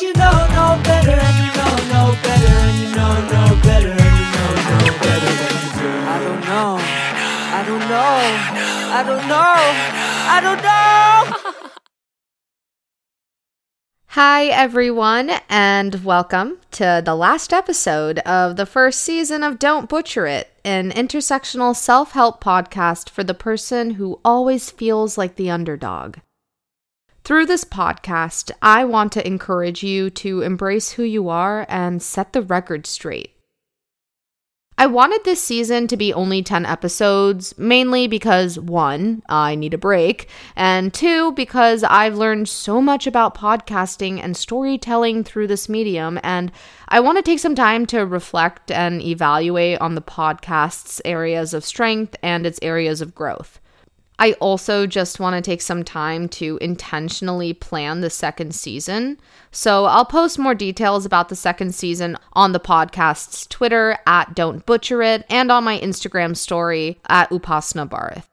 But you know, know better, and you know, know better, and you know, know better, and you know, know better than you do. I don't know. I don't know. I don't know. I don't know. Hi, everyone, and welcome to the last episode of the first season of Don't Butcher It, an intersectional self help podcast for the person who always feels like the underdog. Through this podcast, I want to encourage you to embrace who you are and set the record straight. I wanted this season to be only 10 episodes, mainly because one, I need a break, and two, because I've learned so much about podcasting and storytelling through this medium, and I want to take some time to reflect and evaluate on the podcast's areas of strength and its areas of growth. I also just want to take some time to intentionally plan the second season. So I'll post more details about the second season on the podcast's Twitter at Don't Butcher It and on my Instagram story at Upasna Barath.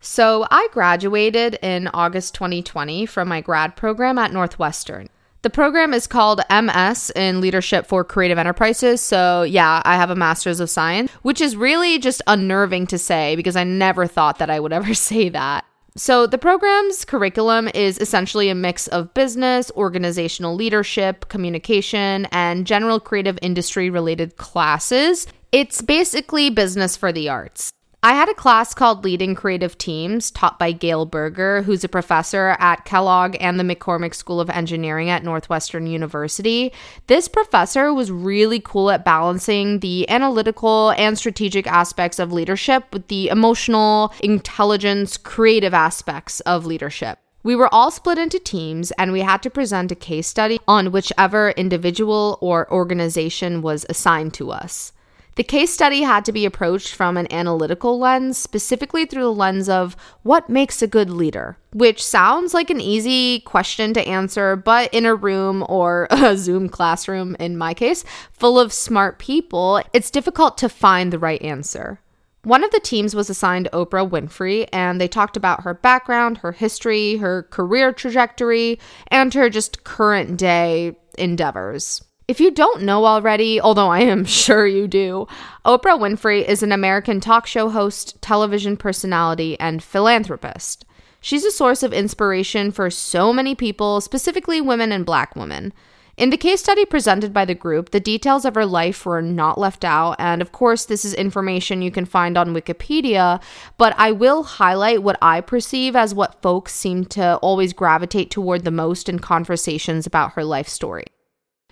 So I graduated in August 2020 from my grad program at Northwestern. The program is called MS in Leadership for Creative Enterprises. So, yeah, I have a master's of science, which is really just unnerving to say because I never thought that I would ever say that. So, the program's curriculum is essentially a mix of business, organizational leadership, communication, and general creative industry related classes. It's basically business for the arts. I had a class called Leading Creative Teams taught by Gail Berger, who's a professor at Kellogg and the McCormick School of Engineering at Northwestern University. This professor was really cool at balancing the analytical and strategic aspects of leadership with the emotional, intelligence, creative aspects of leadership. We were all split into teams and we had to present a case study on whichever individual or organization was assigned to us. The case study had to be approached from an analytical lens, specifically through the lens of what makes a good leader, which sounds like an easy question to answer, but in a room or a Zoom classroom, in my case, full of smart people, it's difficult to find the right answer. One of the teams was assigned Oprah Winfrey, and they talked about her background, her history, her career trajectory, and her just current day endeavors. If you don't know already, although I am sure you do, Oprah Winfrey is an American talk show host, television personality, and philanthropist. She's a source of inspiration for so many people, specifically women and black women. In the case study presented by the group, the details of her life were not left out, and of course, this is information you can find on Wikipedia, but I will highlight what I perceive as what folks seem to always gravitate toward the most in conversations about her life story.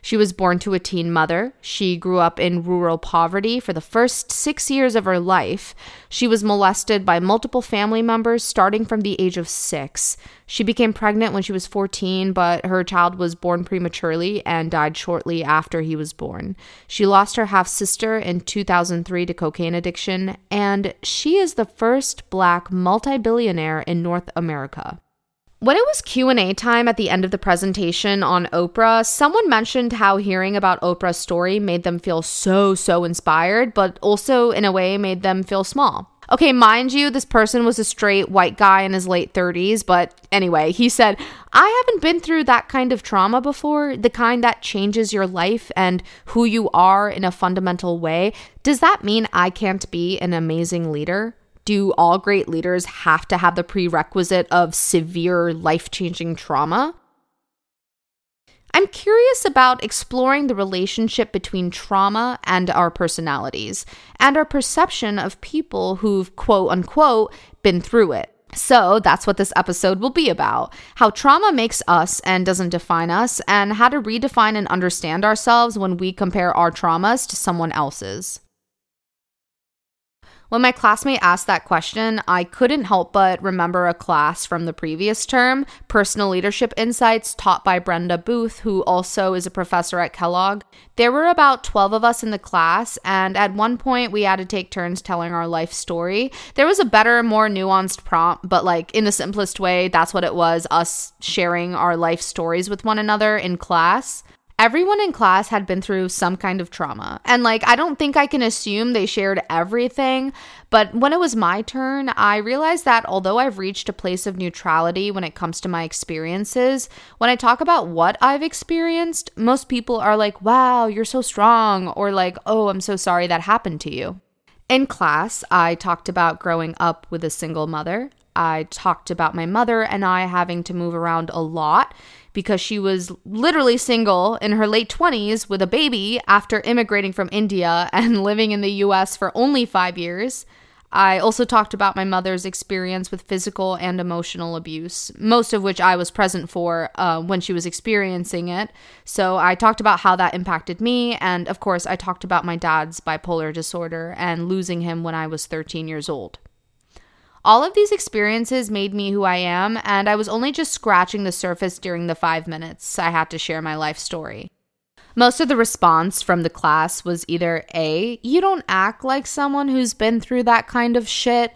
She was born to a teen mother. She grew up in rural poverty for the first six years of her life. She was molested by multiple family members starting from the age of six. She became pregnant when she was 14, but her child was born prematurely and died shortly after he was born. She lost her half sister in 2003 to cocaine addiction, and she is the first black multi billionaire in North America. When it was Q&A time at the end of the presentation on Oprah, someone mentioned how hearing about Oprah's story made them feel so so inspired, but also in a way made them feel small. Okay, mind you, this person was a straight white guy in his late 30s, but anyway, he said, I haven't been through that kind of trauma before, the kind that changes your life and who you are in a fundamental way. Does that mean I can't be an amazing leader? Do all great leaders have to have the prerequisite of severe life changing trauma? I'm curious about exploring the relationship between trauma and our personalities, and our perception of people who've quote unquote been through it. So that's what this episode will be about how trauma makes us and doesn't define us, and how to redefine and understand ourselves when we compare our traumas to someone else's. When my classmate asked that question, I couldn't help but remember a class from the previous term, Personal Leadership Insights, taught by Brenda Booth, who also is a professor at Kellogg. There were about 12 of us in the class, and at one point we had to take turns telling our life story. There was a better, more nuanced prompt, but like in the simplest way, that's what it was us sharing our life stories with one another in class. Everyone in class had been through some kind of trauma. And like, I don't think I can assume they shared everything, but when it was my turn, I realized that although I've reached a place of neutrality when it comes to my experiences, when I talk about what I've experienced, most people are like, wow, you're so strong, or like, oh, I'm so sorry that happened to you. In class, I talked about growing up with a single mother. I talked about my mother and I having to move around a lot because she was literally single in her late 20s with a baby after immigrating from India and living in the US for only five years. I also talked about my mother's experience with physical and emotional abuse, most of which I was present for uh, when she was experiencing it. So I talked about how that impacted me. And of course, I talked about my dad's bipolar disorder and losing him when I was 13 years old. All of these experiences made me who I am, and I was only just scratching the surface during the five minutes I had to share my life story. Most of the response from the class was either A, you don't act like someone who's been through that kind of shit,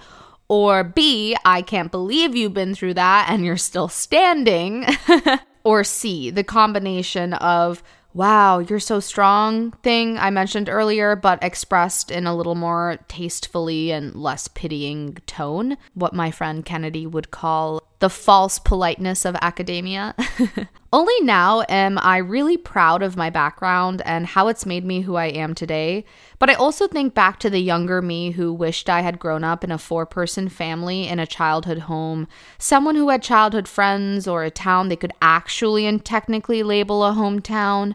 or B, I can't believe you've been through that and you're still standing, or C, the combination of wow, you're so strong thing I mentioned earlier, but expressed in a little more tastefully and less pitying tone, what my friend Kennedy would call the false politeness of academia. Only now am I really proud of my background and how it's made me who I am today. But I also think back to the younger me who wished I had grown up in a four person family in a childhood home, someone who had childhood friends or a town they could actually and technically label a hometown.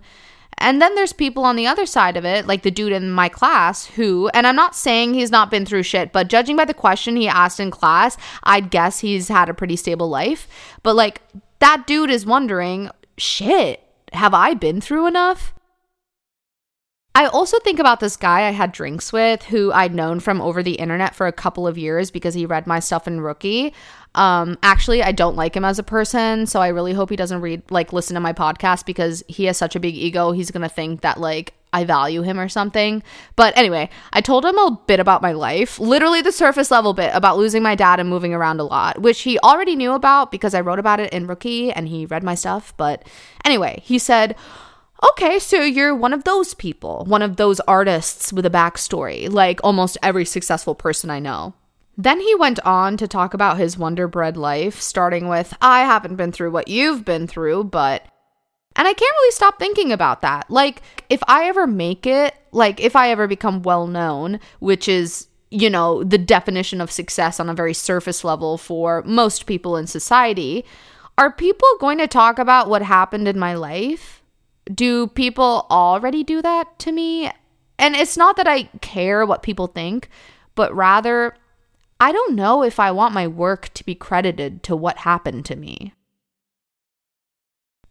And then there's people on the other side of it, like the dude in my class, who, and I'm not saying he's not been through shit, but judging by the question he asked in class, I'd guess he's had a pretty stable life. But like, that dude is wondering, shit, have I been through enough? I also think about this guy I had drinks with who I'd known from over the internet for a couple of years because he read my stuff in Rookie. Um, actually, I don't like him as a person, so I really hope he doesn't read, like, listen to my podcast because he has such a big ego. He's gonna think that, like, I value him or something. But anyway, I told him a bit about my life, literally the surface level bit about losing my dad and moving around a lot, which he already knew about because I wrote about it in Rookie and he read my stuff. But anyway, he said, Okay, so you're one of those people, one of those artists with a backstory, like almost every successful person I know. Then he went on to talk about his Wonder Bread life, starting with, I haven't been through what you've been through, but and I can't really stop thinking about that. Like, if I ever make it, like, if I ever become well known, which is, you know, the definition of success on a very surface level for most people in society, are people going to talk about what happened in my life? Do people already do that to me? And it's not that I care what people think, but rather, I don't know if I want my work to be credited to what happened to me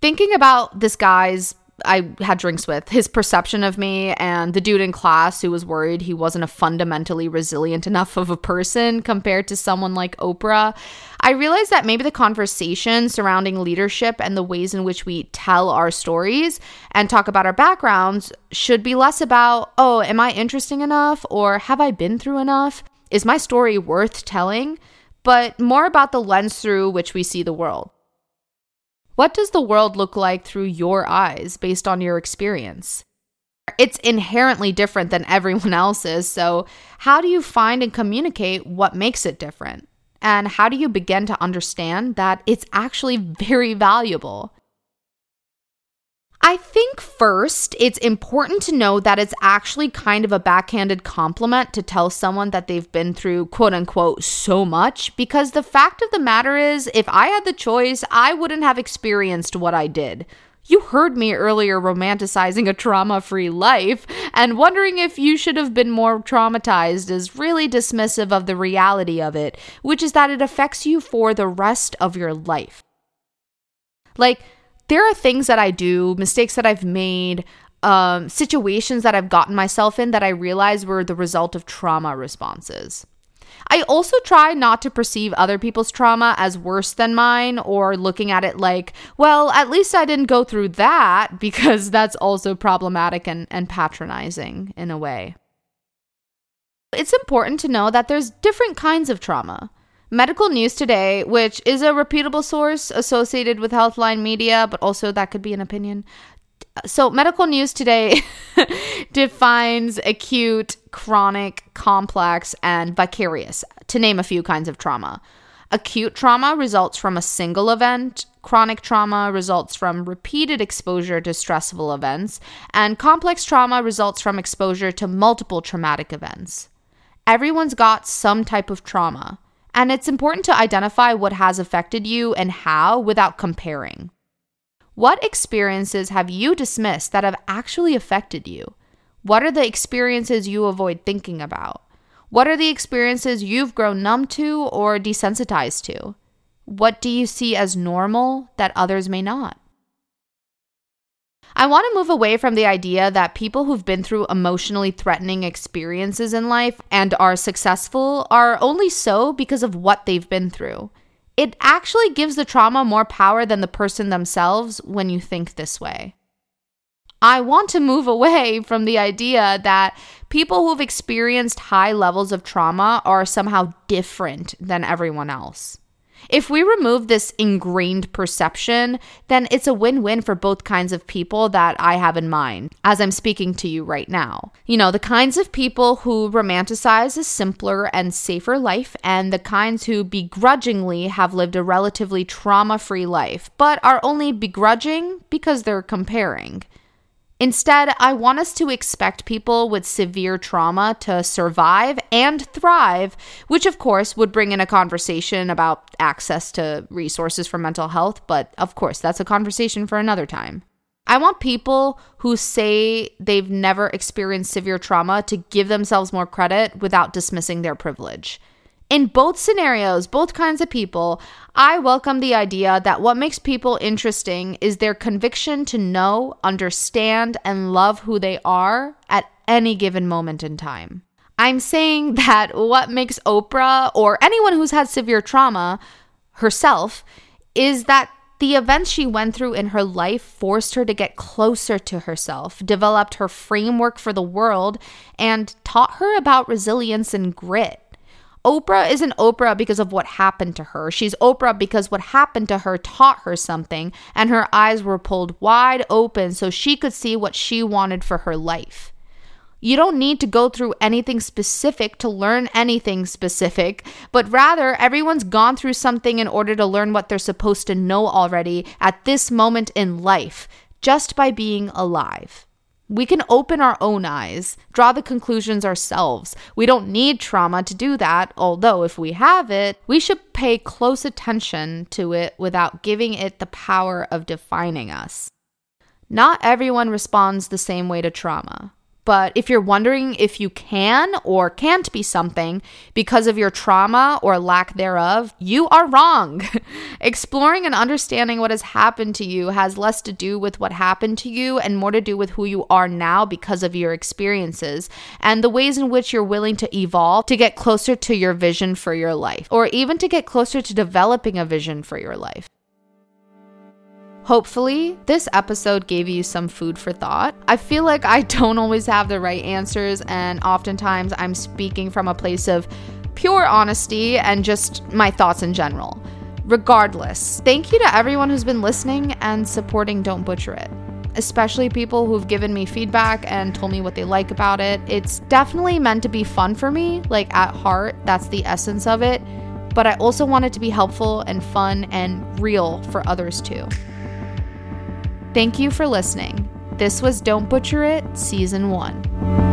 thinking about this guy's I had drinks with, his perception of me, and the dude in class who was worried he wasn't a fundamentally resilient enough of a person compared to someone like Oprah, I realized that maybe the conversation surrounding leadership and the ways in which we tell our stories and talk about our backgrounds should be less about, oh, am I interesting enough? Or have I been through enough? Is my story worth telling? But more about the lens through which we see the world. What does the world look like through your eyes based on your experience? It's inherently different than everyone else's, so how do you find and communicate what makes it different? And how do you begin to understand that it's actually very valuable? I think first, it's important to know that it's actually kind of a backhanded compliment to tell someone that they've been through quote unquote so much because the fact of the matter is, if I had the choice, I wouldn't have experienced what I did. You heard me earlier romanticizing a trauma free life, and wondering if you should have been more traumatized is really dismissive of the reality of it, which is that it affects you for the rest of your life. Like, there are things that I do, mistakes that I've made, um, situations that I've gotten myself in that I realize were the result of trauma responses. I also try not to perceive other people's trauma as worse than mine or looking at it like, well, at least I didn't go through that because that's also problematic and, and patronizing in a way. It's important to know that there's different kinds of trauma. Medical News Today, which is a reputable source associated with Healthline Media, but also that could be an opinion, So, medical news today defines acute, chronic, complex, and vicarious, to name a few kinds of trauma. Acute trauma results from a single event, chronic trauma results from repeated exposure to stressful events, and complex trauma results from exposure to multiple traumatic events. Everyone's got some type of trauma, and it's important to identify what has affected you and how without comparing. What experiences have you dismissed that have actually affected you? What are the experiences you avoid thinking about? What are the experiences you've grown numb to or desensitized to? What do you see as normal that others may not? I want to move away from the idea that people who've been through emotionally threatening experiences in life and are successful are only so because of what they've been through. It actually gives the trauma more power than the person themselves when you think this way. I want to move away from the idea that people who've experienced high levels of trauma are somehow different than everyone else. If we remove this ingrained perception, then it's a win win for both kinds of people that I have in mind as I'm speaking to you right now. You know, the kinds of people who romanticize a simpler and safer life, and the kinds who begrudgingly have lived a relatively trauma free life, but are only begrudging because they're comparing. Instead, I want us to expect people with severe trauma to survive and thrive, which of course would bring in a conversation about access to resources for mental health, but of course, that's a conversation for another time. I want people who say they've never experienced severe trauma to give themselves more credit without dismissing their privilege. In both scenarios, both kinds of people, I welcome the idea that what makes people interesting is their conviction to know, understand, and love who they are at any given moment in time. I'm saying that what makes Oprah or anyone who's had severe trauma herself is that the events she went through in her life forced her to get closer to herself, developed her framework for the world, and taught her about resilience and grit. Oprah isn't Oprah because of what happened to her. She's Oprah because what happened to her taught her something, and her eyes were pulled wide open so she could see what she wanted for her life. You don't need to go through anything specific to learn anything specific, but rather, everyone's gone through something in order to learn what they're supposed to know already at this moment in life, just by being alive. We can open our own eyes, draw the conclusions ourselves. We don't need trauma to do that, although if we have it, we should pay close attention to it without giving it the power of defining us. Not everyone responds the same way to trauma. But if you're wondering if you can or can't be something because of your trauma or lack thereof, you are wrong. Exploring and understanding what has happened to you has less to do with what happened to you and more to do with who you are now because of your experiences and the ways in which you're willing to evolve to get closer to your vision for your life or even to get closer to developing a vision for your life. Hopefully, this episode gave you some food for thought. I feel like I don't always have the right answers, and oftentimes I'm speaking from a place of pure honesty and just my thoughts in general. Regardless, thank you to everyone who's been listening and supporting Don't Butcher It, especially people who've given me feedback and told me what they like about it. It's definitely meant to be fun for me, like at heart, that's the essence of it. But I also want it to be helpful and fun and real for others too. Thank you for listening. This was Don't Butcher It, Season 1.